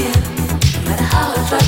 feel, no matter how I try.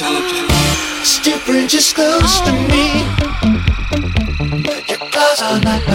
It's different, just close to me. Your claws are not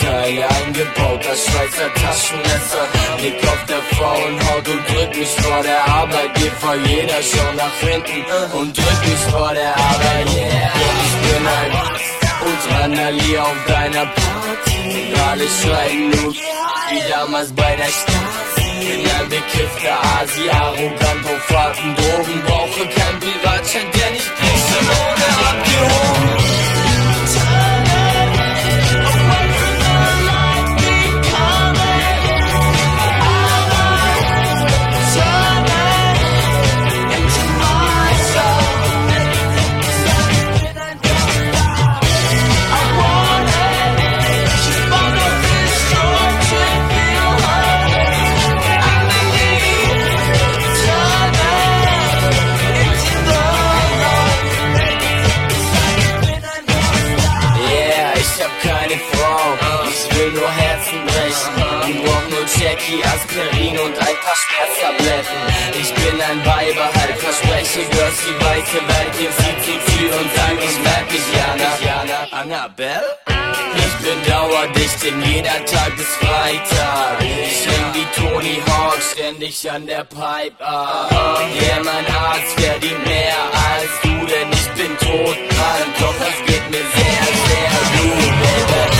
Blätter, eingebauter Schweizer Taschenmesser. Blick auf der Frauenhaut und drück mich vor der Arbeit. Gefahr jeder schon nach hinten und drück mich vor der Arbeit. Yeah, ich bin ein Ultranali auf deiner Party. Alle schreien nur wie damals bei der Stasi. Bin ein bekiffter Asi, arrogant auf harten Drogen. Brauche kein Privatchat, der nicht kriegst ohne abgehoben. Jackie, Aspirin und ein paar Schmerztabletten. Ich bin ein Weiberhalt, verspreche Girls die weite Welt, gib sie zu Tür und sag, ich merk dich, Jana. Annabelle? Ich bin dauerdicht, denn jeder Tag ist Freitag. Ich häng wie Tony Hawk ständig an der Pipe. Ah, yeah, mein Arzt verdient mehr als du, denn ich bin tot, Mann. Doch es geht mir sehr, sehr gut, Baby.